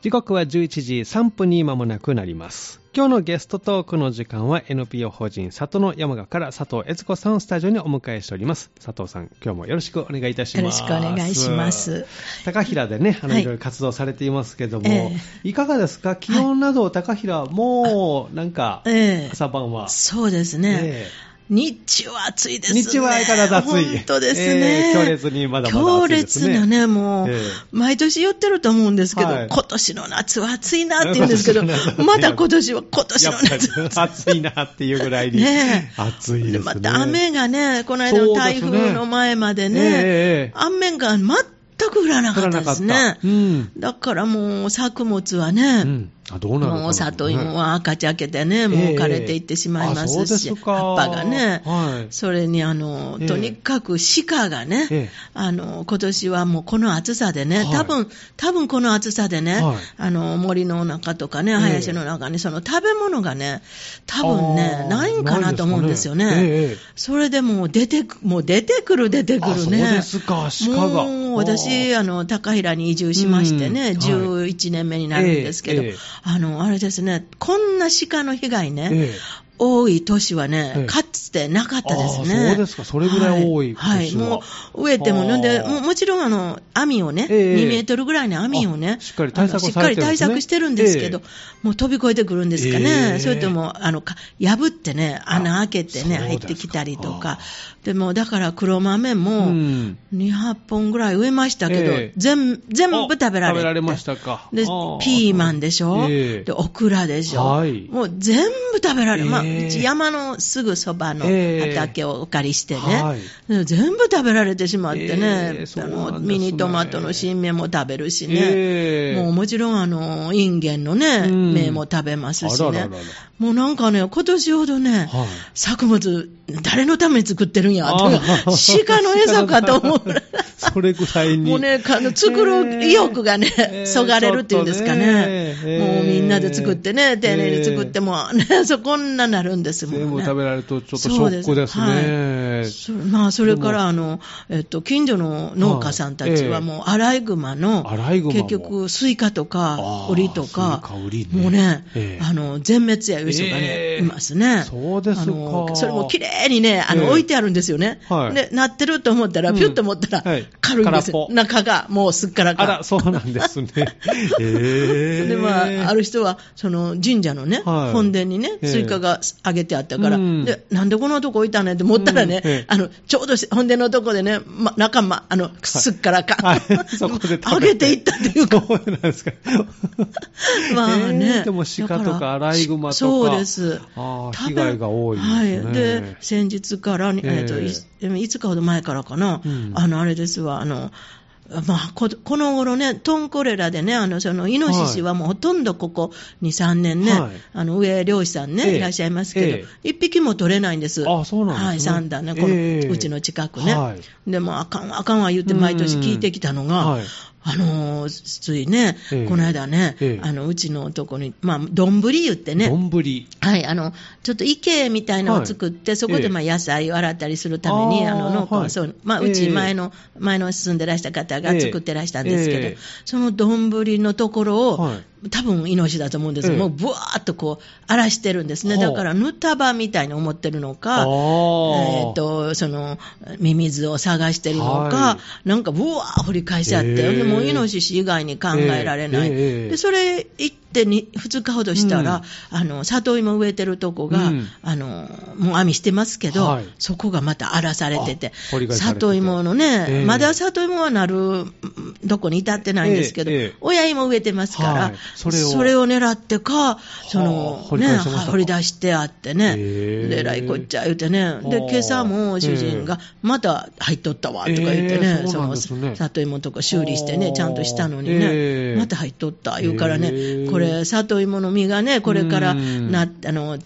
時刻は11時3分に間もなくなります。今日のゲストトークの時間は NPO 法人里の山賀から佐藤悦子さんをスタジオにお迎えしております。佐藤さん、今日もよろしくお願いいたします。よろしくお願いします。高平でね、あの、はいいろいろ活動されていますけども、えいかがですか？気温など高平、もう、なんか、ええ朝晩は。そうですね。え日中は暑いですね。日中は相変わらず暑い本当ですね。ええ強烈にまだまだ強暑いですね烈なね、もう、ええ毎年言ってると思うんですけど、はい今年の夏は暑いなって言うんですけど、また今年は今年の夏。暑いなっていうぐらいに、ねえ暑いですね。また雨がね、この間の台風の前までね、ええええ雨が全く降らなかったですね。うんだからもう作物はね、うん。あ、どうなもう里芋は赤茶けてね、もう枯れていってしまいますし、葉っぱがね、はい。それにあの、ええ。とにかく鹿がね、ええ。あの、今年はもうこの暑さでね、はい。多分、多分この暑さでね、はい。あの、森の中とかね、え林の中にその食べ物がね、多分ね、ないんかなと思うんですよね。それでもう出てく、もう出てくる出てくるね。もう私、あの、高平に移住しましてね、うん。はい。11年目になるんですけど、あの、あれですね、こんな鹿の被害ね、ええ。多い年はね、ええ。かつてなかったですね。あそうですか。それぐらい多いは。い。今年はもう、植えても、なんで、ももちろん、あの、網をね、ええ。2メートルぐらいの網をねあ、しっかり対策をあのしっかりされてるんですね。対策してるんですけど、えもう飛び越えてくるんですかね。ええ。それとも、あの、か破ってね、穴開けてね、入ってきたりとか。でも、だから黒豆も、うん。200本ぐらい植えましたけど、ええ。全全部食べられて。食べられましたか。でピーマンでしょ、ええ。で、オクラでしょ、はい。もう全部食べられる。まあ、うえ。えち山のすぐそばのええ。畑をお借りしてね、はい。で全部食べられてしまってね、あのミニトマトの新芽も食べるしね、ええ。もうもちろんあの、インゲンのね、うん。芽も食べますしね。ららら。もうなんかね、今年ほどね、はい。作物、誰のために作ってるんや、鹿の餌かと思う。それぐらいに。もうね、あの作る意欲がね、えーそがれるっていうんですかね。ねえー。もうみんなで作ってね、丁寧に作っても、ね、そこんななるんですもんね。全部食べられるとちょっとショックですね。そまあ、それから、あの、えっと、近所の農家さんたちははい。もう、アライグマの、アライグマも。結局、スイカとかあ、ーウリとかね、もうねええ、あの、全滅やいう人がねえ、え。いますね。そうですか。あのそれも綺麗にね、あの、ええ。置いてあるんですよね。はい。で、なってると思ったら、うん。ピュッと持ったらはい、軽いんです。中がもうすっからか。ん。あら、そうなんですね。ええで、まあ、ある人は、その神社のね、はい。本殿にね、ええ。スイカがあげてあったから、うん。で、なんでこのとこ置いたねって思ったらね、うん。え えあの、ちょうど本殿のとこでね、ま、中ま、あの、すっからかん。はい。そこあ げていったっていうか、そうなんですか。まあね。ええでも鹿とかアライグマとか。そうです。ああ食べ被害が多いね。はい。で、先日から、えっ、と、えい5日ほど前からかな、うん。あの、あれですわ、あの、まあ、ここの頃ね、トンコレラでね、あの、その、イノシシはもうほとんどここ2、3年ね、はい。あの、上漁師さんね、ええ。いらっしゃいますけど、え一匹も取れないんです。あそうなんですね。はい、三段ね、この、ええ。うちの近くね。はい。でも、あかん、あかんわ言って毎年聞いてきたのが、はいあのーついね、ええ。この間ね、ええ。あの、うちのとこに、まあ、丼言ってね、丼。はい、あの、ちょっと池みたいなのを作って、そこええでまあ野菜を洗ったりするために、あの農家ははい。そう、まあうちええ前の、前の住んでらした方が作ってらしたんですけど、ええ。その丼のところを、はい多分イノシシだと思うんですけど、ええもうブワーっとこう荒らしてるんですね。はあだからぬたばみたいに思ってるのあか、ー。えっ、と、その、ミミズを探してるのか、はなんかブワー掘り返しちゃって、ええでもうイノシシ以外に考えられない。ええええで、それ行ってに2日ほどしたら、うん。あの、里芋植えてるとこが、うん。あの、もう網してますけど、はい。そこがまた荒らされてて、里芋のね、ええ。まだ里芋はなるどこに至ってないんですけど、ええええ。親芋植えてますから、はい。それを狙ってか、その、ね、掘り出してあってね、で、いこっちゃ言うてね、で、はあ。今朝も主人が、また入っとったわとか言ってね、ええその、里芋とか修理してね、はあちゃんとしたのにね、ええ。また入っとった言うからね、これ、里芋の実がね、これからうん。な、あの、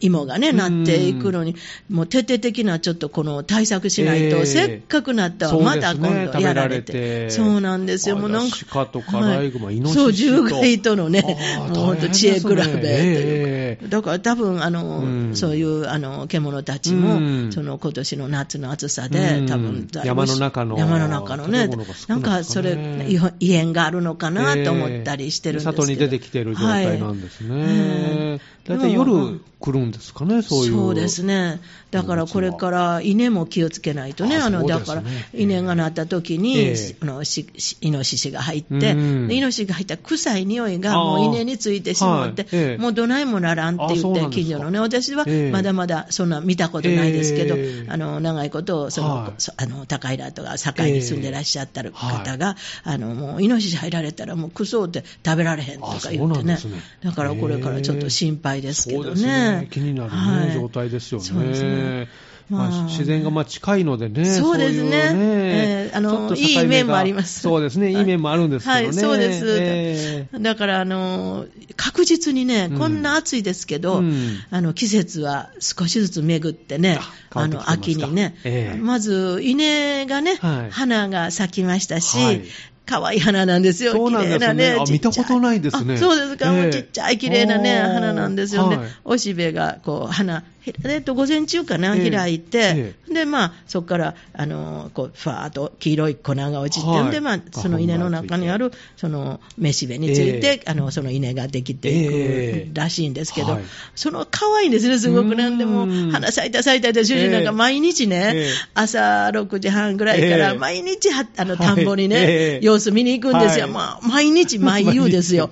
芋がね、なっていくのに、もう徹底的なちょっとこの対策しないと、ええ。せっかくなったらまた今度やられて。そうれて。そうなんですよ。もうなんか。鹿とかライグマイノシシと。そう、獣害とのね、もう本当知恵比べというか。ええ。だから多分あの、うん。そういうあの獣たちも、うん。その今年の夏の暑さで、うん。多分山の中の山の中のねななんかかそれ異変があるのかなと思ったりしてるんですけど、里に出てきてる状態なんですね。はいだいたいでも夜来るんですかね、そういう。そうですね、だからこれから稲も気をつけないとね、ああのだから稲がなった時に、ええ。あのししイノシシが入って、イノシシが入ったら臭い匂いがもう稲についてしまって、もうどないもならんってあ言って、近所のね、私はええ。まだまだそんな見たことないですけど、ええ。あの長いことその、あの高平とか堺に住んでらっしゃった方が、あのもうイノシシ入られたら、もうクソって食べられへんとか言ってね。だからこれからちょっと心配ですけどそうですね。気になる、ねはい。状態ですよね。そうですね。まあまあ。自然がまあ近いのでね、そうですね。いいい面もあります。そうですね、い。い面もあるんですけどね。はい、そうです。えだから、あの、確実にね、うん。こんな暑いですけど、うん。あの、季節は少しずつ巡ってね、ああの、秋にね、ええ。まず、稲がね、はい。花が咲きましたし、はい可愛い花なんですよ。そうなんですね綺麗なね。あちっちゃ見たことないですねあそうですか。ええもうちっちゃい綺麗なね、花なんですよね。はいおしべが、こう、花、ひえっと、午前中かな、ええ開いて、えで、まあ、そこから、あの、こう、ふわーっと黄色い粉が落ちて、はい。で、まあ、その稲の中にある、その、めしべについて、あの、その稲ができていええくらしいんですけど、はい。その、可愛いんですね、すごく。なんでも花咲いた咲いた主人なんか毎日ね、ええ。朝6時半ぐらいから、ええ。毎日は、あの、はい田んぼにね、ええ様子見に行くんですよ。はい。まあ、毎日 毎夕ですよ。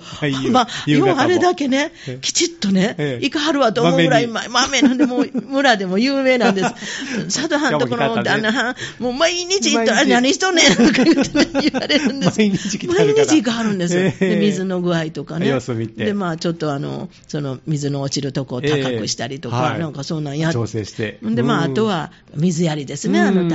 まあ、ようあれだけねええ、きちっとねえ、え。行かはるわと思うぐらい、豆ま豆なんで、もう村でも有名なんです。佐渡藩とこの旦那はん、もう毎日行ったら、何しとんねんとか言ってね言われるんです。毎日来毎日行かはるんですよ。ええ。で、水の具合とかね。で、まあ、ちょっとあの、その、水の落ちるとこを高くしたりとか、ええはい。なんかそんなんやっ調整して。で、まあ、うん。あとは水やりですね、あの、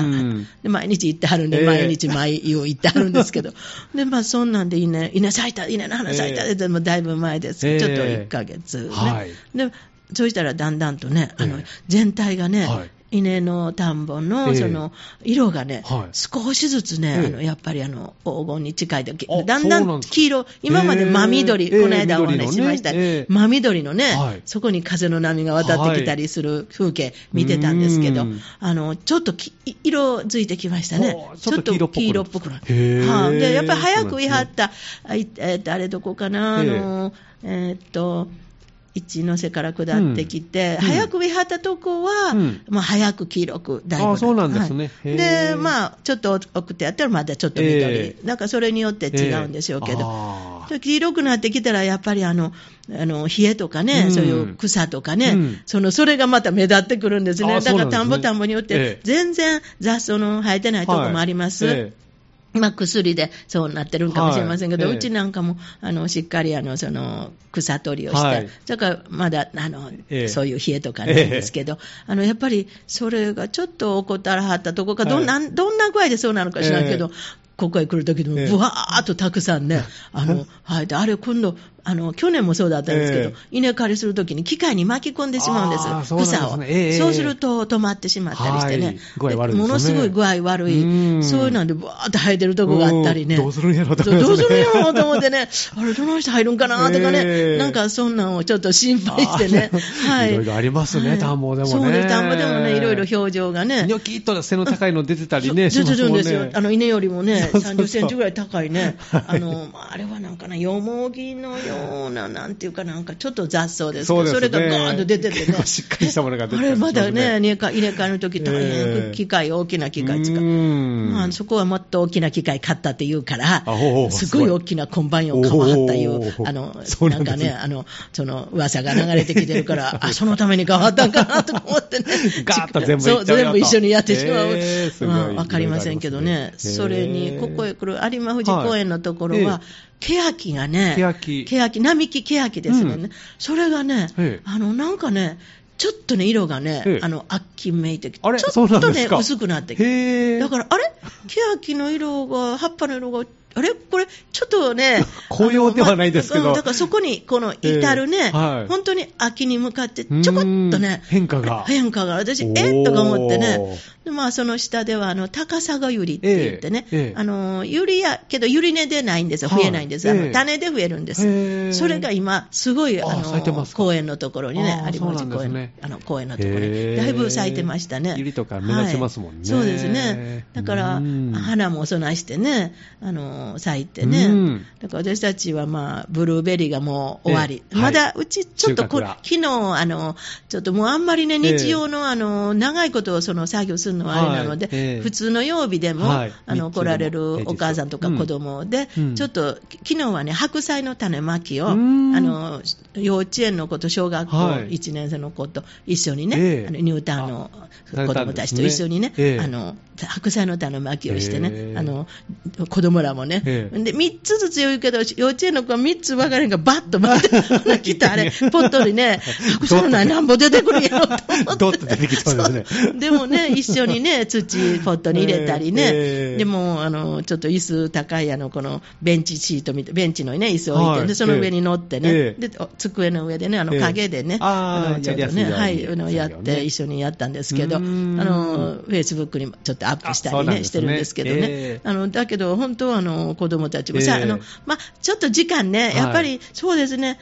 で毎日行ってはるんで、ええ。毎日毎夕行ってはるんですけど、で、まあ、そんなんで稲、稲咲いた、稲の花咲いた、ええ。でもだいぶ前です、ええ。ちょっと1ヶ月ね。はい。で、そうしたらだんだんとね、あの、ええ。全体がね、はい稲の田んぼえの、えその、色がね、はい。少しずつね、ええ。あの、やっぱりあの、黄金に近い時あだんだん黄色、今まで真緑、ええこの間お話ししました、ええ。真緑のね、はい。そこに風の波が渡ってきたりする風景見てたんですけど、うんあの、ちょっとき色づいてきましたね。ちょっと黄色っぽくなる。へーはあで、やっぱり早く言いはった、あいえっと、あれどこかな、あの、えーっと、一ノ瀬から下ってきて、うん。早くったとこは、うん。まあ、早く黄色く、だいぶ。あそうなんですね。はい。で、まあ、ちょっと奥ってやったらまだちょっと緑。えなんかそれによって違うんでしょうけど。えーで黄色くなってきたら、やっぱりあの、あの、冷えとかね、うん。そういう草とかね、うん。その、それがまた目立ってくるんですね。あだから田んぼ田んぼによってええ、全然雑草の生えてないとこもあります。はい。えまあ、薬でそうなってるんかもしれませんけど、はい。ええうちなんかもあのしっかりあのその草取りをして、はい。だからまだあの、ええ。そういう冷えとかないんですけど、あのやっぱりそれがちょっと怠らはったとこか、どんなどんな具合でそうなのか知らんけど、えここへ来るときでも、ええぶわーっとたくさんね、あの、はい、であれ、今度、あの、去年もそうだったんですけど、え稲刈りするときに機械に巻き込んでしまうんです、ですね。草を、ええそうすると止まってしまったりしてね、ね。ものすごい具合悪い、うん。そういうので、ぶわーっと生えてるとこがあったりね。うんどうするんやろね。どうするんやろと思ってね、あれ、どの人入るんかなとかね、ええ。なんかそんなんをちょっと心配してね。あ、はい。いろいろありますねはい。田んぼでもね。そうです、田んぼでもね、いろいろ表情がね。ニョキッと背の高いの出てたりね、出てるんですよ。あの稲よりもね、そうそうそう。30センチぐらい高いね。はい。あの、まああれはなんかな、よもぎのような、なんていうかなんかちょっと雑草ですけど、そうですね。れがガーンと出てて。ね。しっかりしたものが出てあれまだね、入れ替えの時大ええ変機械、大きな機械使う。うん。まあ、そこはもっと大きな機械買ったって言うからすごい大きなコンバインを買わはったいう。あのなんんかね、あの、その噂が流れてきてるから、あ、そのために買わったんかなと思ってね。ガーッと全部全部一緒にやってしまう。まあ、わかりませんけどね。それに、ここへ来る有馬富士公園のところははい、欅がね、欅欅、並木欅ですね、うん。それがねええ、あの、なんかね、ちょっとね、色がねええ、あの、秋めいてきて、ちょっとね、薄くなってきて。だから、あれ？欅の色が、葉っぱの色があれ？これ、ちょっとね 紅葉ではないですけど。まあだからそこに、この至るね、ええ。はい。本当に秋に向かって、ちょこっとね、変化が。変化が、私、え？っとか思ってね、でまあ、その下ではあの高砂がゆりって言ってね、ええええ。あのゆりやけど、ゆり根でないんですよ、はい。増えないんです、あのええ。種で増えるんです、へーそれが今、すごいあの公園のところにね、有文字そうなんです公園、ねあの公園のところに、だいぶ咲いてましたね。ゆりとか目立ちますもんね。はい。そうですね。だから、うん。花も備えしてね、あの咲いてうねん、だから私たちは、まあ、ブルーベリーがもう終わり、ええ。まだうちちょっとこ昨日あのちょっともうあんまりね、え日曜のあの長いことをその作業するのはあれなので、はいええ。普通の曜日でも、はいあの来られるお母さんとか子供で、うん。ちょっと昨日はね、白菜の種まきを、あうん。の幼稚園の子と小学校はい。1年生の子と一緒にね、ええ。あのニュータウンのあ子供たちと一緒にね、ええ。あの白菜の種まきをしてね、ええあの子供らもね、ええで3つずつ言うけど、幼稚園の子は3つ分からへんから、バッと待って、来たあれ、ポットにね、白菜の苗なんぼ出てくるんやろと思って。でもね、一緒にね、土、ポットに入れたりね、ええでも、あの、ちょっと椅子高い、あの、このベンチシートみたい、ベンチのね、椅子を置いて、はい。で、その上に乗ってね、ええ。で、お机の上でね、あの、ええ。影でね、あーのちょっとね、はい、あの、やって、一緒にやったんですけど、あの、フェイスブックにもちょっとアップしたりね、ね。してるんですけどね。ええ。あの、だけど、本当は、あの、子供たちもさ、え。えあの、まあ、ちょっと時間ね、やっぱり、そうですね、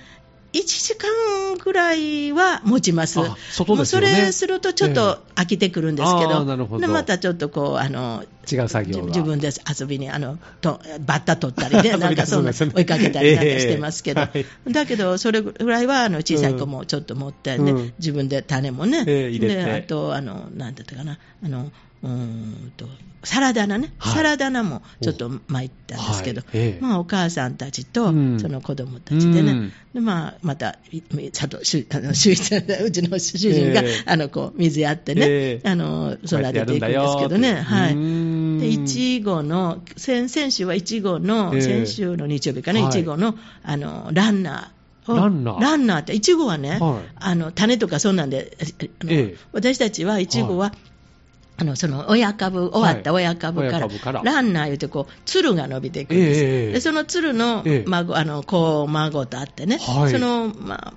1時間ぐらいは持ちます。すよね。もうそれするとちょっと飽きてくるんですけええーなるほど。でまたちょっとこう、あの、違う作業が。自分で遊びにあのとバッタ取ったりね、なんかそんな追いかけたりなんかしてますけど、ええだけど、それぐらいはあの小さい子もちょっと持ってね、うん。自分で種もね、ええ入れて。であと、あのなんだったかな、あのうーんとサラダ菜ね、はい。サラダ菜もちょっと巻いたんですけど、はい。ええ。まあ、お母さんたちとうん。その子供たちでね、うん。でまあ、また、い佐藤主あの主うちの主人が、ええ。あのこう水やってね、ええ。あの育てていくんですけどね。はい。うん。でいちごの先々週はいちごの、ええ。先週の日曜日かね、はい。いちごのあのランナーをランナー。ランナーって、いちごはね、はい。あの種とかそんなんで、私たちはいちごは、あのその親株、終わった親株から、ランナー言うてこう、つるが伸びていくんです、ええでそのつるのええ。孫、あの子孫とあってね、はい。そのま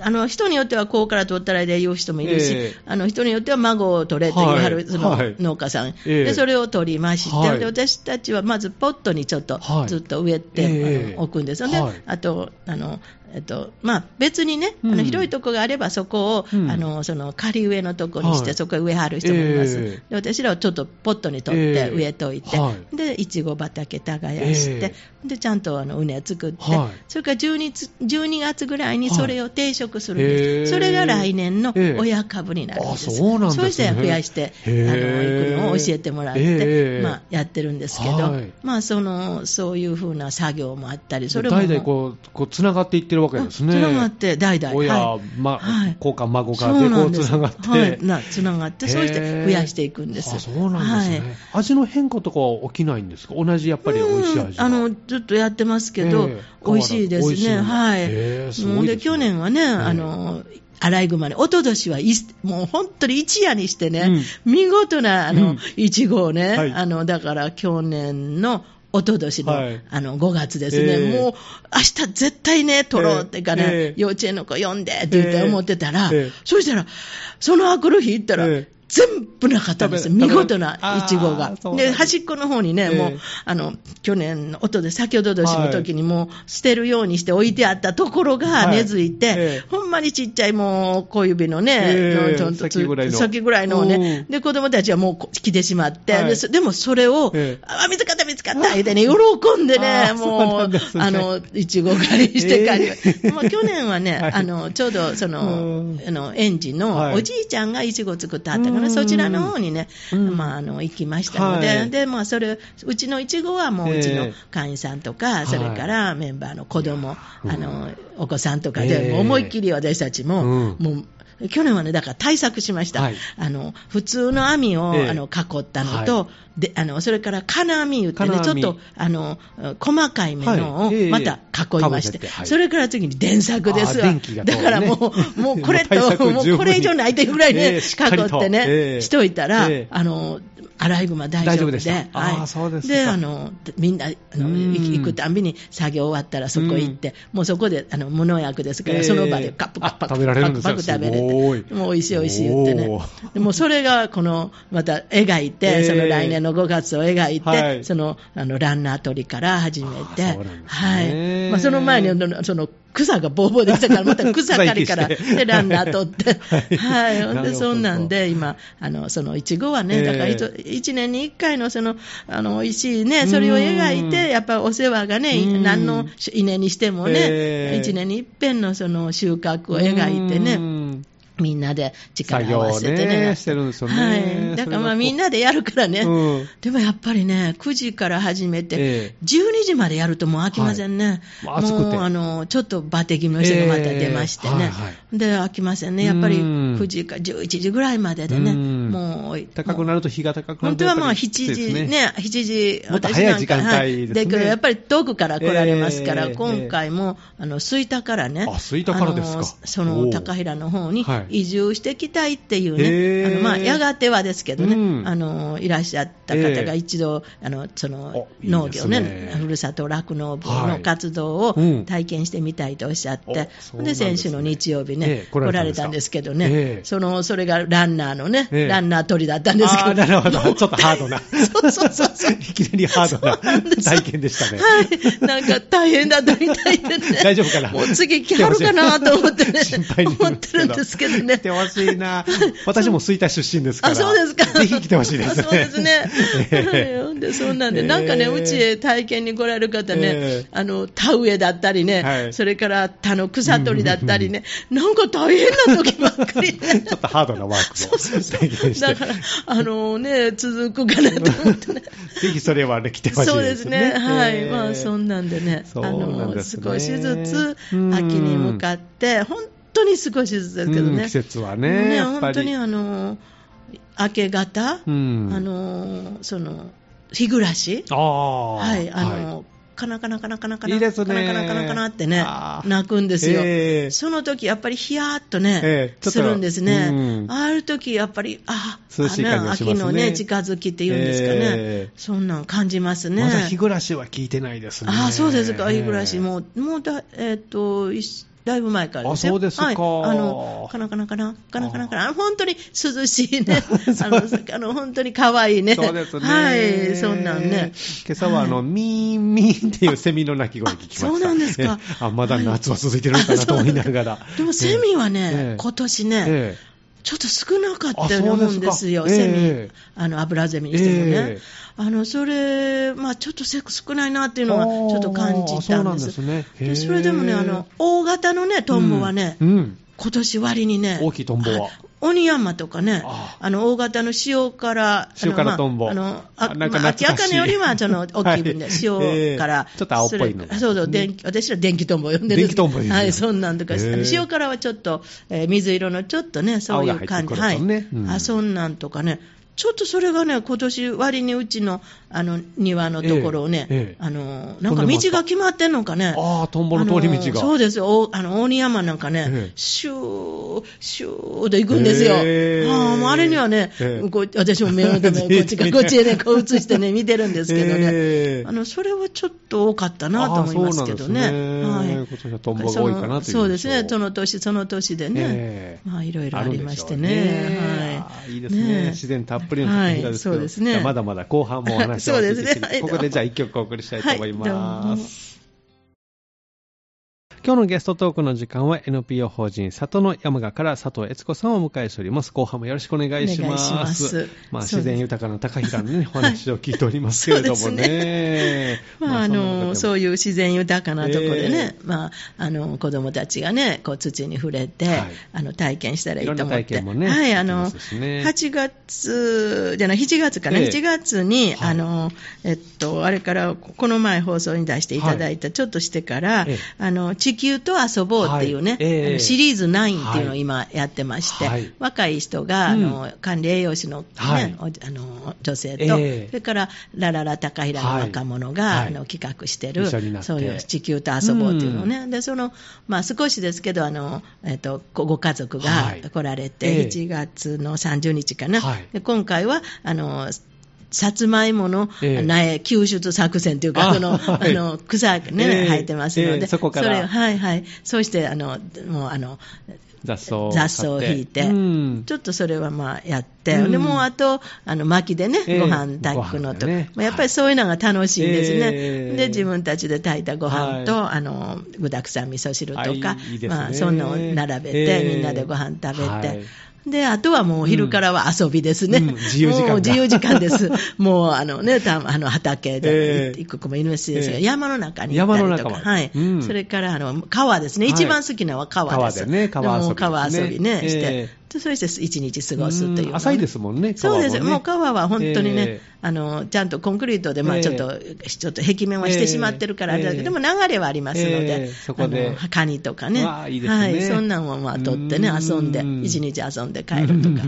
ああの人によってはこうから取ったらで言う人もいるし、ええ。あの人によっては孫を取れと言わはる、はい。そのはい農家さん、ええ。でそれを取りまして、はい。で私たちはまずポットにちょっとはい。ずっと植えて、ええ。あの置くんですよ。ね、はい。あとあの、えっとまあ、別にね、うん。あの広いとこがあればそこを、うん。あのその仮植えのとこにして、はい。そこへ植えはる人もいます、ええ。で私らはちょっとポットに取って植えといて、ええはい。でいちご畑耕して、でちゃんとあの畝作って、はい。それから 12, つ12月ぐらいにそれを定食するんです、それが来年のええ。親株になるんです、あそうなんですね。そうして増やしてあの行くのを教えてもらって、ええまあ、やってるんですけど、はい。まあ、そのそういうふうな作業もあったり、それも代々こう、こう、つながっていってるわけですね。つながって代々、親、はい。ま、はい。子か孫そかでこうつながって。はい、なつながって、そうして増やしていくんです。あそうなんですね、はい。味の変化とかは起きないんですか？同じやっぱり美味しい味あのずっとやってますけど、ええ。美味しいですね、はい。もうで去年はね、えあのアライグマね、一昨年はいもう本当に一夜にしてね、見事なあうん。の、いちごをね、はい。あのだから去年の一昨年の,、はい。あの5月ですね、ええもう明日絶対ね、取ろうってから、ええ幼稚園の子呼んでって言って思ってたら、ええそしたら、そのあくる日行ったら、ええ全部なかったんです。見事ないちごが。で端っこの方にね、ええ。もうあの去年の音で先ほど年の時にもう捨てるようにして置いてあったところがはい。根付いて、ええ。ほんまにちっちゃいもう小指のね、ええちょんとつ先ぐらいの。先ぐらいのをね、で子供たちはもうこ来てしまって、はい。でもそれを、ええ。あ見つかった見つかった言ってね、喜んであね、もうなんですね。あのいちご狩りして狩り、ええ。まあ去年はね、はい。あのちょうどそのうん。あの園児のはい。おじいちゃんがいちご作ってあったから、うんそちらの方にね、うん。まあ、あの行きましたので、はい。でまあ、それうちのいちごはもうええうちの会員さんとか、それからメンバーの子供、うん。あのお子さんとかえで、え。もう思いっきり私たちも、うん。もう去年はね、だから対策しました、はい。あの普通の網を、ええ。あの囲ったのと、はであのそれから金網言ってね、ちょっとあの細かい目のをまた囲いまして、はい。それから次に電柵ですわ、あ電気が通だからもう、もうこれと、もうこれ以上ないというぐらいね、ええしっかりと。囲ってね、ええ。しといたら、ええ。あのアライグマ大丈夫で、であーそうですか。であのみんなあのうん。行くたんびに作業終わったらそこ行って、もうそこであの無農薬ですから、えー。その場でカップカップあ食べられるんですよパクパク食べれて、もう美味しい美味しい言っておねー、でもうそれがこのまた描いて、えー。その来年の5月を描いて、はい。そのあのランナー取りから始めて、はい。まあ、その前にその草がぼうぼうできたから、また草刈りから、でランナー取って、はい、でそんなんで、今、あのそのいちごはね、だから1年に1回のそのあの美味しいね、それを描いうんて、やっぱお世話がね、うん何の稲にしてもね、えー1年に一遍のその収穫を描いてね。ね。みんなで力を合わせてね。ねしてるんですよねはい。だからまあみんなでやるからね。うんでもやっぱりね、9時から始めて、ええ12時までやるともう飽きませんね。はいもうあの、ちょっとバテ気味の人がまた出ましてね。ええはいはで、飽きませんね。やっぱりうん9時か11時ぐらいまででね。うん。もう、高くなると日が高くなると本当はまあやっぱり7時きついですね、7時、もっと早い時間帯はい。ですねけどやっぱり遠くから来られますから、ええ今回も、あの、吹田からね、あ吹田からですか？そおのう高平の方にはい。移住してきたいっていうへえね、あのまあ、やがてはですけどね、うん。あの、いらっしゃった方が一度、あの、その農業ねね、ふるさと酪農部のはい活動をうん。体験してみたいとおっしゃって、うなんで先週の日曜日ね、ええ来られたんですけどね、ええ。その、それがランナーのね、ええ。ランナー取りだったんですけど、なるほど。ちょっとハードな。そうそうそうそう。いきなりハードな体験でしたね。はい。なんか大変だったみたいでね。大丈夫かな？もう次来はるかなと思ってね。心配にな思ってるんですけどね来。てほしいな。私も吹田出身ですから。あ、そうですか。ぜひ来てほしいですね。そうですね。ええはいで、そんなんで、ええなんかね、うちへ体験に来られる方ねええ、あの、田植えだったりね、はいそれから田の草取りだったりね、なんか大変な時ばっかりね。ちょっとハードなワークを体験して。だから、あのね、続くかなと思ってね。ぜひそれはね、来てほしいですね。そうですね。はい。ええまあ、そんなんでね、そうあなんの、ですね少しずつうん秋に向かって、本当に少しずつですけどね。うん季節はね、やっぱり本当にあの、明け方、うんあの、その、日暮らしああ。はい、あの、カナカナカナカナカナ、いいですねカナカナカナカナってね泣くんですよ。ええその時やっぱりヒヤーっとね、するんですね。うんある時やっぱり、あ、涼しい感じがしますねあの秋のね、近づきっていうんですかね。ええそんなん感じますね。まだ日暮らしは聞いてないですね。ああ、そうですか、日暮らし、う。もう、もうだ、えっ、と、だいぶ前からですよ。あそうですかはい、あの、かな？かなかな、かな？かなかな、本当に涼しいね。あの、あの本当に可愛いね。そうですね。はい、そんなんね。今朝はあの、はいミーンミーンっていうセミの鳴き声聞きました。そうなんですかえあ、まだ夏は続いてるのかなと思いながら。でもセミはね、ええ今年ね、ええちょっと少なかったようにあそうですか思うんですよ、ええセミ、ええ。あの油ゼミにしてもね、ええ。あのそれ、まあ、ちょっと少ないなっていうのはちょっと感じたんです。あそですね。それでもねあの、大型のね、トンボはね、うん。うん。今年割にね、大きいトンボは鬼山とかね、ああ。の大型の塩辛、塩辛トンボ。あの、まあ、なんかまあ秋懐かしい。茜よりはその 大きい分で、はい。塩辛、ええ。ちょっと青っぽいのそうそう、電気私ら電気トンボ呼んでるんです。電気トンボはい、そんなんとか、塩辛はちょっと、えー水色のちょっとね、そういう感じ、青が入ってくるとね。うん。あそんなんとかね、ちょっとそれがね、今年割にうちのあの庭のところをね、ええええ。あのなんか道が決まってんのかね。ああ、トンボの通り道が。そうですよ、おあの大仁山なんかね、ええ。シュー、シューと行くんですよ。ああもうあれにはね、ええ。こう私も目を留め、こっちか、こっちへね、こう映してね、見てるんですけどね。ええ。あの、それはちょっと多かったなと思いますけどね。あそうなんですね。今年はトンボが多いそうですね、その年その年でね、ええ。まあいろいろありましてね。あーいいですね。自然たっぷりのはい高平ですけど、そうですね。まだまだ後半もお話をお聞きして ね。はいここでじゃあ一曲お送りしたいと思います。今日のゲストトークの時間は NPO 法人里の山賀から佐藤悦子さんをお迎えしております。後半もよろしくお願いします。ます。まあ、自然豊かな高平のね、お話を聞いておりますけれどもそうね。まあ、あの、そういう。自然豊かなところでね、えまあ、あの、子供たちがね、こう、土に触れて、はい。あの、体験したらいいと思って。体験もねはい、あの、ね。8月、じゃない、7月かな、ええ。7月に、はい。あの、えっと、あれから、この前放送に出していただいた、ちょっとしてから、ええ。あの、地球と遊ぼうっていうね、はい。ええ。あのシリーズ9っていうのをはい。今やってまして、はい。若い人が、あの、管理栄養士のね、はい。おあの、女性と、ええ。それから、ラララ高平の若者が、はい。あの、企画してる、そういう地球と遊ぼうっていうのをね、で、その、まあ少しですけど、あの、えっ、と、ごご家族がはい。来られて、ええ。1月の30日かな。はい。で今回は、あの、さつまいものええ。苗救出作戦というか、あその、はい。あの、草がね、ええ。生えてますのええで、そこから。れをはいはい。そして、あの、もう、あの、雑草を雑草を引いて、うん。ちょっとそれはまあやって、うん。でもうあと、あの薪でね、ええ。ご飯炊くのと、ね。まあ、やっぱりそういうのが楽しいんですね、ええ。で自分たちで炊いたご飯と、はあの具だくさん味噌汁とか、いいね。まあ、そんなのを並べて、ええ。みんなでご飯食べて。はいで、あとはもう昼からは遊びですね。うんうん自由時間が。もう自由時間です。もうあのね、たあの畑えでえ行く子もいるしですが、ええ。山の中に行ったりとか、山の中は。い、うん。それからあの川ですね、はい。一番好きなのは川です。川でね川遊びね。川遊びね、して、えでそして一日過ごすというのね、うん。浅いですもんねそうです、川もう川は本当にね、ええ。あのちゃんとコンクリートで、まあ、ええ。ちょっと、ちょっと壁面はしてしまってるからあれだけど、ええでも流れはありますので、ええ。そこで。カニとかね、いいね。はい、そんなんをまあ取ってね、うん。遊んで、一日遊んで帰るとか。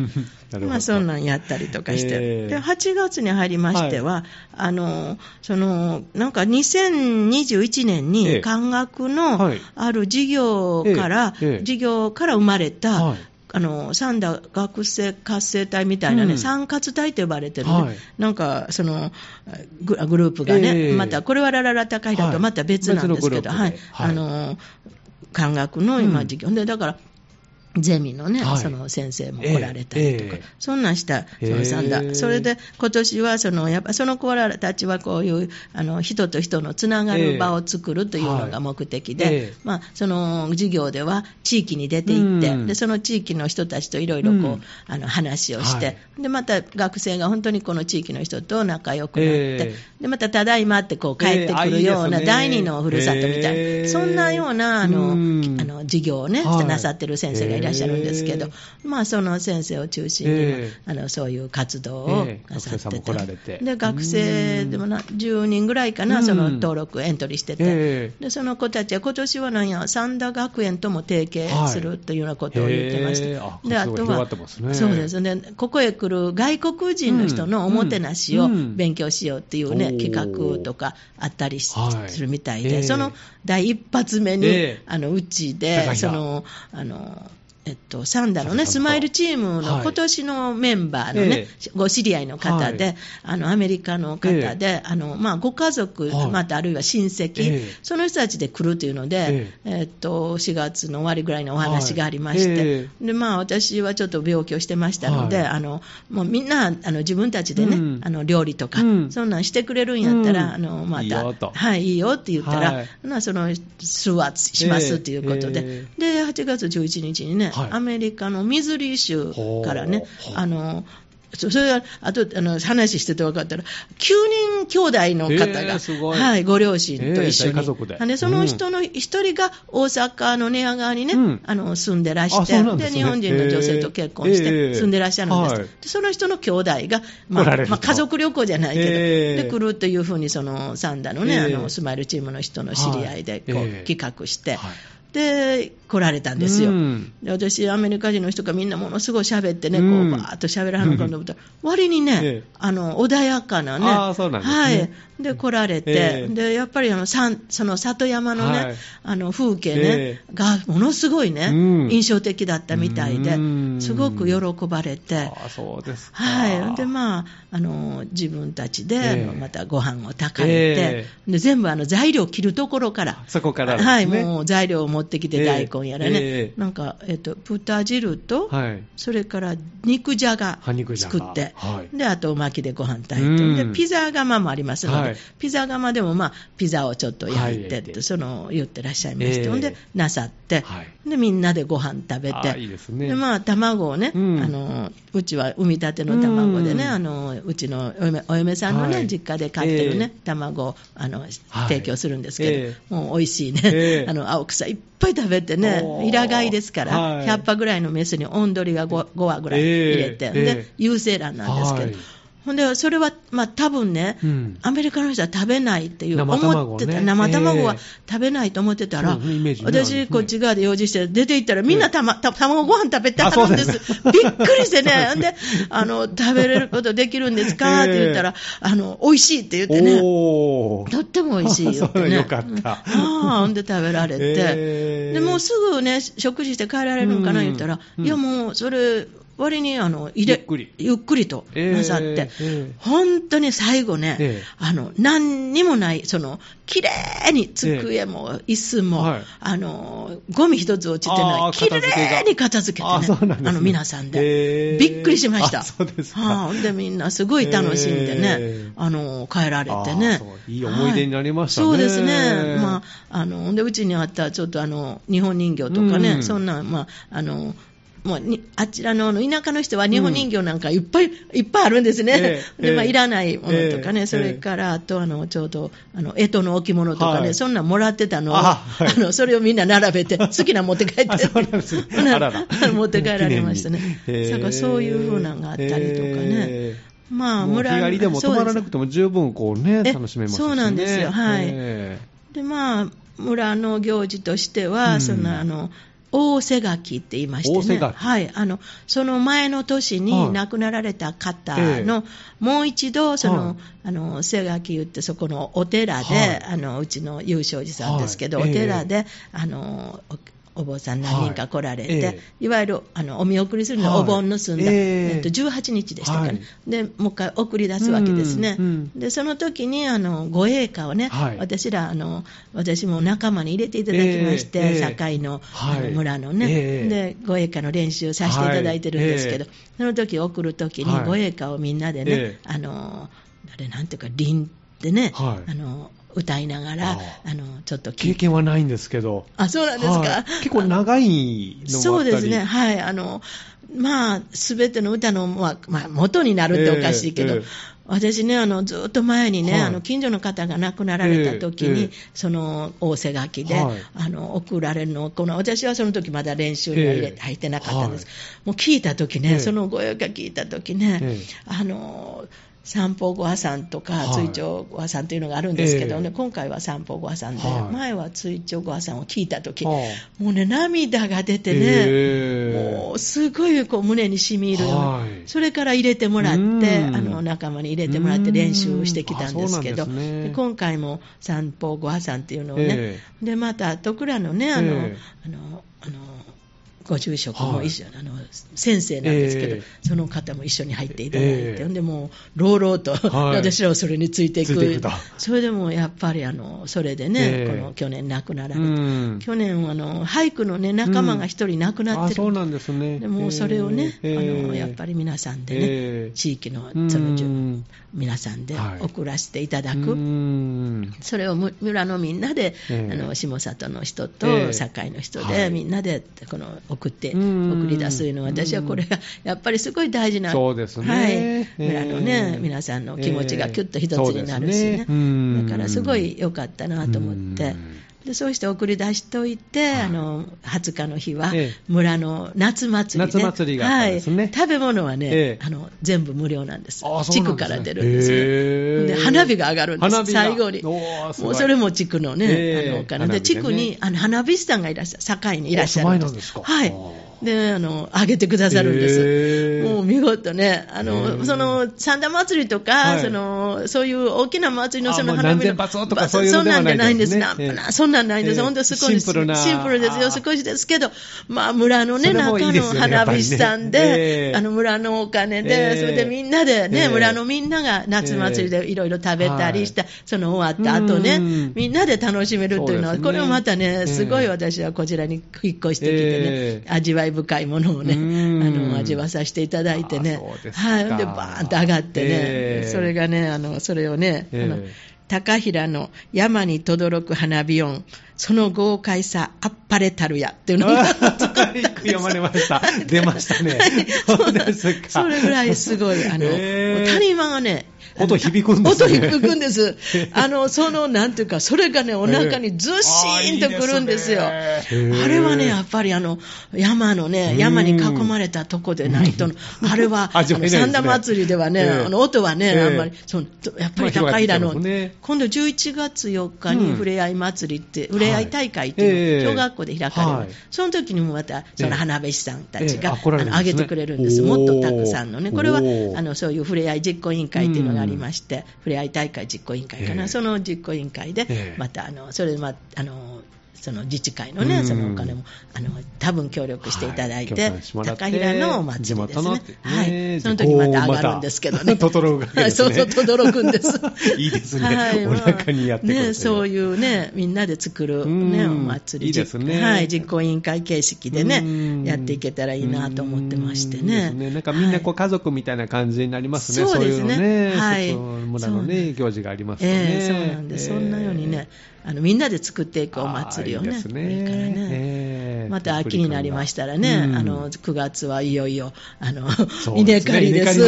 まあ、そんなんやったりとかして、ええ。で8月に入りましては、あのそのなんか2021年ええ。に漢学のはい。ある事業から、ええ。ええ。事業から生まれた、はいあの三田学生活性体みたいなね、うん。三活体と呼ばれてるね、はい。なんかそのググループがね、ええ。またこれはラララ高いだとまた別なんですけど、ははい。はい。あの漢学の今、授業、でだからゼミのね、はい。その先生も来られたりとか、ええ。そんなんした、その三へ田、えそれで今年はそのやっぱその子らたちはこういうあの人と人のつながる場を作るというのが目的で、はいええ。まあ、その授業では地域に出て行って、うん。でその地域の人たちといろいろこう、うん。あの話をして、はい。でまた学生が本当にこの地域の人と仲良くなって、ええ。でまたただいまってこう帰ってくるような第二のふるさとみたいな、ええそんなようなあの、うん。あの授業をね、はいなさってる先生がいらっしゃるんですけど、えまあ、その先生を中心に、ええ。あのそういう活動をええ。なさってて、で学生でもな10人ぐらいかな、うん。その登録、エントリーしてて、ええ。でその子たちは今年はなんや、三田学園とも提携するというようなことを言ってまして、へえあで活動が広がってますね。そうです。ね、ここへ来る外国人の人のおもてなしをうん。勉強しようっていうね、うん企画とかあったりするみたいええ。で、その第一発目に、ええ。あのうち高で、平。その、あの、えっと、サンダのね、スマイルチームはい。の今年のメンバーのね、えご知り合いの方で、はい。あの、アメリカの方で、あの、まあ、ご家族、はい。またあるいは親戚、ええ。その人たちで来るというので、えっと、4月の終わりぐらいのお話がありまして、で、まあ、私はちょっと病気をしてましたので、はい。あの、もうみんな、あの、自分たちでね、うん。あの、料理とか、うん。そんなんしてくれるんやったら、うん。あの、また、はい、いいよって言ったら、はい。まあその、数はしますということで、えで、8月11日にね、はい。アメリカのミズリー州からねあの、そそれは、あと、あの、話してて分かったら、9人兄弟の方が、はい、ご両親と一緒に。えー大家族で。で、その人の一人が大阪の寝屋川にね、うん。あの、住んでらしあて、ですね。日本人の女性と結婚しえー。て住んでらっしゃるんです。はい。でその人の兄弟が、まあまあ、家族旅行じゃないけど、えー。で、来るというふうに、その、サンダのね、えー。あの、スマイルチームの人の知り合いで、こう、企画して、はいで、来られたんですよ。うん。で私、アメリカ人の人がみんなものすごい喋ってね、うん。こう、ばーっと喋らはるのかと思ったら、割にね、ええ。あの、穏やかなね、あーそうなんですね。はい。で、来られて、ええ。で、やっぱりあの、さんその里山のね、はい。あの、風景ね、えが、ものすごいね、うん。印象的だったみたいでう、ん。すごく喜ばれて、ああそうですか。はい。で、まあ、あの、自分たちで、ええ。あのまたご飯を炊かれて、えで全部あの材料を切るところから、そこからね。はい、もう材料を持ってきて、ええ。大根やらね、ええ。なんか、えっと、豚汁と、はい。それから肉じゃが作って、はい。で、あとおまきでご飯炊いて、うん。で、ピザ窯もありますので、はい。ピザ窯でもまあ、ピザをちょっと焼いてって、その、言ってらっしゃいまして、んで、なさって、はい。で、みんなでご飯食べて、あいいですね。で、まあ、卵をね、うん。あの、うちは産みたての卵でね、うん。あの、うちのお嫁お嫁さんのね、はい。実家で飼ってるね、え卵を、あの、はい。提供するんですけど、えもう美味しいね、ええ。あの、青草いっぱい食べておね、ー平飼いですから、はい。100羽ぐらいのメスに温鳥が 5, 5羽ぐらい入れて、ええで、有精卵なんですけど、はいほんで、それは、まあ、多分ね、うん。アメリカの人は食べないっていう、生卵思ってた、ね生卵はええ。食べないと思ってたら、そうねイメー私、こっち側で用事して出て行ったら、みんなたま、た卵ご飯食べてはるんです。ですびっくりしてね、ほんで、あの、食べれることできるんですか？って言ったら、あの、美味しいって言ってね。とっても美味しいよってね。よかった。ああ、ほんで食べられて。えーで、もうすぐね、食事して帰られるんかな言ったら、うん。いやもう、それ、割にあのゆっくり。ゆっくりとなさって、ええええ本当に最後ね、ええあの何にもない、その綺麗に机も椅子も、はい。あのゴミ一つ落ちてない、綺麗に片付けてね、ね。あの皆さんへで、えびっくりしました。あそうですか。はあほんでみんなすごい楽しんでね、ええあの帰られてね。いい思い出になりましたね。はい。そうですね。まあ、あの、で、うちにあったちょっとあの、日本人形とかね、うん。そんな、まあ、あの、もうにあちらの田舎の人は日本人形なんかいっぱい、いっぱいあるんですね。ええで、まあ、ええ。いらないものとかね、ええそれから、あと、あの、ちょうど、あの、干支の置物とかね、はい。そんなんもらってたのを、ああ,、はい。の、それをみんな並べて、好きなの持って帰って、ね。持って帰られましたね。だからそういう風なのがあったりとかね。え。ーまあ、もう日帰りでも泊まらなくてても十分こうね、え楽しめますしね。そうなんですよ。はい。えでまあ村の行事としては、うん。そのあの大瀬垣って言いましてね、はい、あのその前の年はい。に亡くなられた方の、もう一度その、はい。あの瀬垣言ってそこのお寺で、はい。あのうちの優勝寺さんですけど、はい。お寺で、あのおお坊さん何人か来られて、はいいええわゆるあのお見送りするのはい。お盆盗んだ、ええ。えっと、18日でしたかね、はい。でもう一回送り出すわけですね。うんうんでその時にあのご栄華をね、はい。私らあの私も仲間に入れていただきまして、ええ。ええ堺の,、の村のね、ええ。でご栄華の練習させていただいてるんですけど、その時送る時にはい。ご栄華をみんなでね、ええ。あのあれなんていうか輪でね、はい。あの歌いながらああ。のちょっと聞経験はないんですけど。あそうなんですか、はい。結構長いのもそうですね、はい、あのまあ、すべての歌の、まあまあ、元になるっておかしいけど、ええええ。私ね、あのずっと前にね、はい。あの近所の方が亡くなられた時に、ええ。その大瀬垣で、はい。あの送られるのをこの、私はその時まだ練習には入れ、ええ。入ってなかったんです、はい。もう聞いた時ね、ええ。そのご用が聞いた時ね、ええ。あの三方ご破産とか、はい。追徴ご破産というのがあるんですけどね、ええ。今回は三方ご破産で、はい。前は追徴ご破産を聞いた時、はもうね、涙が出てね、ええ。もうすごいこう胸にしみ入るそれから入れてもらって、うん。あの仲間に入れてもらって練習してきたんですけど、今回も三方ご破産っていうのをね、え。でまた徳良のね、あの、ええ。あのあのご住職もはい。一緒、あの先生なんですけど、ええ。その方も一緒に入っていただいて、ええ。でもう、朗々と、はい。私らはそれについていく、ついそれでもやっぱりあのそれでね、ええ。この去年亡くなられて、うん。去年あの俳句の、ね、仲間が一人亡くなってる、あそうなんですね。でもそれをね、ええ。あのやっぱり皆さんでね、ええ。地域のうん。その皆さんではい。送らせていただうく、ん。それをむ村のみんなで、ええ。あの下里の人えとえ。堺の人で、はい。みんなでこの送って、うん。送り出すというのは、私はこれがやっぱりすごい大事な、そうですね。はい、ええ村のね、皆さんの気持ちがキュッと一つになるしね。ええそうですね。うん。だからすごい良かったなと思って。うんでそうして送り出しといて、はい。あの20日の日はええ。村の夏祭りで、夏祭りがあったんですね。はい、食べ物はね、ええ。あの全部無料なんです。あ、そう地区から出るんですね。へえで花火が上がるんです、最後に。もうそれも地区のね、ええ。あのお金。で、ね。地区にあの花火師さんがいらっしゃる、堺にいらっしゃるんです。はい。あ。で、あの、あげてくださるんです。もう見事ね、あへの、えその、三田祭りとか、はい。その、そういう大きな祭りのあその花火の。発とかそうそんなんじゃないんです。ね。なそんなんないんです。ええ本当少しシンプルな。シンプルですよ。あ少しですけど、まあ、村のね、中の花火師さんで、ええ。あの、村のお金えで、えそれでみんなでね、ええ。村のみんなが夏祭りでいろいろ食べたりした、その終わった後ねうん、みんなで楽しめるというのは、これをまたええ。ね、すごい私はこちらに引っ越してきてねえ、え。味わい深いものをね、うん。あの、味わさせていただいてね。はい。で、バーンと上がってね、ええ。それがね、あの、それをね、ええ。あの高平の山に轟く花火音、その豪快さ、あっぱれたるや。っていうのが 読まれました。出ましたね。そう。ですか。それぐらいすごい、あの、へー谷間がね、音響くんですね。音響くんです。あの、その、なんていうか、それがね、お腹にずっしーんとくるんですよ。あー。いいですねあれはね、やっぱりあの、山のね、山に囲まれたとこでないとの、あれは、あの、三田祭りではね、ええ。あの、音はね、ええ。あんまり、その、やっぱり高平の、まあ広がってきてますね。今度11月4日うん。にふれあい祭りって、ふれあい大会っていう小学校で開かれる、はい。その時にもまた、その花火師さんたちええ。が、あのあげてくれるんです。もっとたくさんのね。これはあの、そういうふれあい実行委員会っていうのがありまして、ふれあい大会実行委員会かな、ええ。その実行委員会で、ええ。また、あの、それで、まあ、あの、その自治会のね、うんそのお金も、あの、多分協力していただいて、高平のお祭りですね。はい。その時また上がるんですけどね。こうまた轟く そうそう、轟くんです。いいですねはいお腹にやってね、そういうね、みんなで作るうんね、お祭り。いいですねはい、実行委員会形式でうんね、やっていけたらいいなと思ってましてうんいいですね。なんかみんなこうはい家族みたいな感じになりますね。そうですね。はい村のね、行事がありますとね。ええそうなんです、そんなようにね、あのみんなで作っていくお祭りをね、いいですね。からね、ええ。また秋になりましたらね、うん。あの9月はいよいよあの、そう稲刈りです。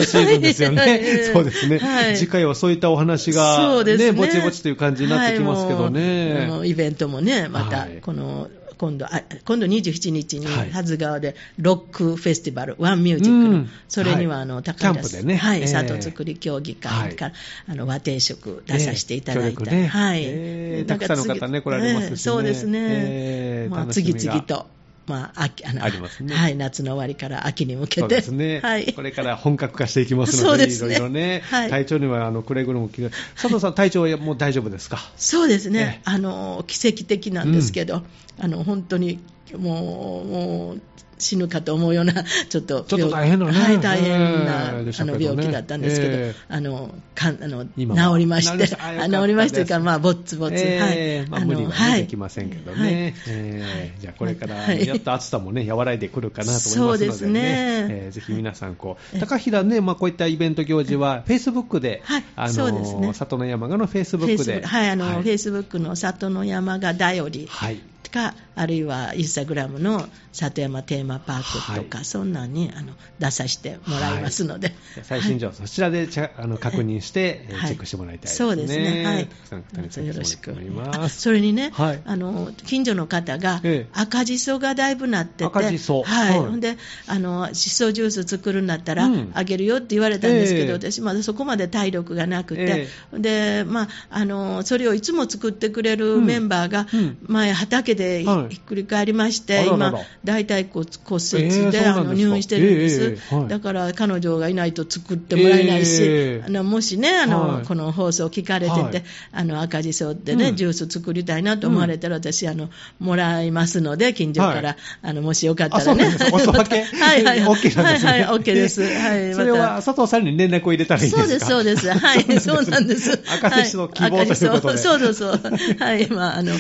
ですよね。はい。そうですね、はい。次回はそういったお話が、そうですね。ぼちぼちという感じになってきますけどね。はいイベントもね、またはい。この、今度あ今度27日にはず川でロックフェスティバル、ワンミュージックの、うん。それにははい。あの高キャンプでね。はい、ええ。里作り協議会から、あの和定食出させていただいた、はい、たくさんの方ね来られますしね。ええそうですね、次々と。まあ、秋あのありますね。はい、夏の終わりから秋に向けそうて、ですね、はい、これから本格化していきますので、ですね。いろいろね、はい。体調にはあのくれぐれも気が、佐藤さん、体調はもう大丈夫ですか？そうですね。ええ、あの奇跡的なんですけど、あの本当にもうもう死ぬかと思うような、ちょっとちょっと大変なね。はい、大変な、ええでしあの病気だったんですけど、ええ。あのかんあの治りまして、治りましてか、まあ、ぼっつぼつ、はい、ええまあ、無理は、ねはい。できませんけどね、ええじゃあこれから、はい。やっと暑さもね、和らいでくるかなと思いますので、ね、そうですね。ええぜひ皆さんこう、高平ね、まあ、こういったイベント行事は、フェイスブックで、はい。あそうですね。の里の山鹿のフェイスブックで、はい、あの、はい。フェイスブックの里の山がだよりはい。か、あるいはインスタグラムの里山テーマパークとか、はい。そんなんにあの出させてもらいますので、最新情報、そちらであの確認して、チェックしてもらいたいですね。そうですね。はい。よろしく。それにね、はい。あの、近所の方がええ、赤じそがだいぶなってて、赤じそ。はい。はい。ほんで、あの、しそジュース作るんだったら、うん。あげるよって言われたんですけど、ええ。私まだそこまで体力がなくて。え、で、まあ、あの、それをいつも作ってくれるメンバーが、うん。前畑でひ,、はいっくり返りまして、今、大腿骨骨折ええで、あの入院してるんです、だから彼女がいないと作ってもらえないし、ええあのもしね、あの、はい。この放送聞かれてて、はい。あの赤じそでね、うん。ジュース作りたいなと思われたら、私あの、もらいますので、近所から、はい。あのもしよかったらね。はいはいはい。OK なんですね。はいはい、OK です。はい、それは佐藤さんに連絡を入れたらいいんですか？そうです、そうです。はい、そうなんです。赤字の希望ということで。そうそうそう。はい、まあ、あの、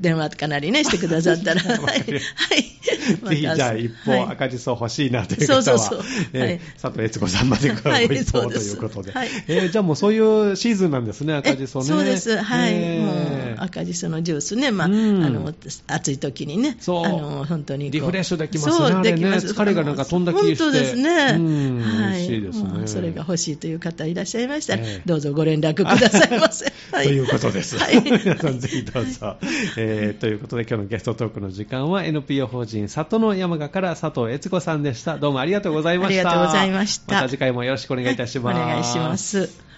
電話かなりね、してくださったら。はい。はい。ぜひじゃあ一はい。方赤じそ欲しいなという方は、そうそうそう。佐藤悦子さんまでごはい一報ということで。はい。えーじゃあもうそういうシーズンなんですね、赤じそね。えそうです、はい、えー。もう赤じそのジュースね、まあ、うん。あの暑い時にね、そう。あの本当にリフレッシュできますね。そうできます。疲れがなんか飛んだ気して。本当ですね、うん。はい、嬉しいですそれが欲しいという方いらっしゃいましたら、ええ。どうぞご連絡くださいませ。はい。ということです。はい。皆さんぜひどうぞ。えーということで今日のゲストトークの時間は NPO 法人里の山賀から佐藤悦子さんでした。どうもありがとうございました。ありがとうございましたまた次回もよろしくお願いいたします。お願いします。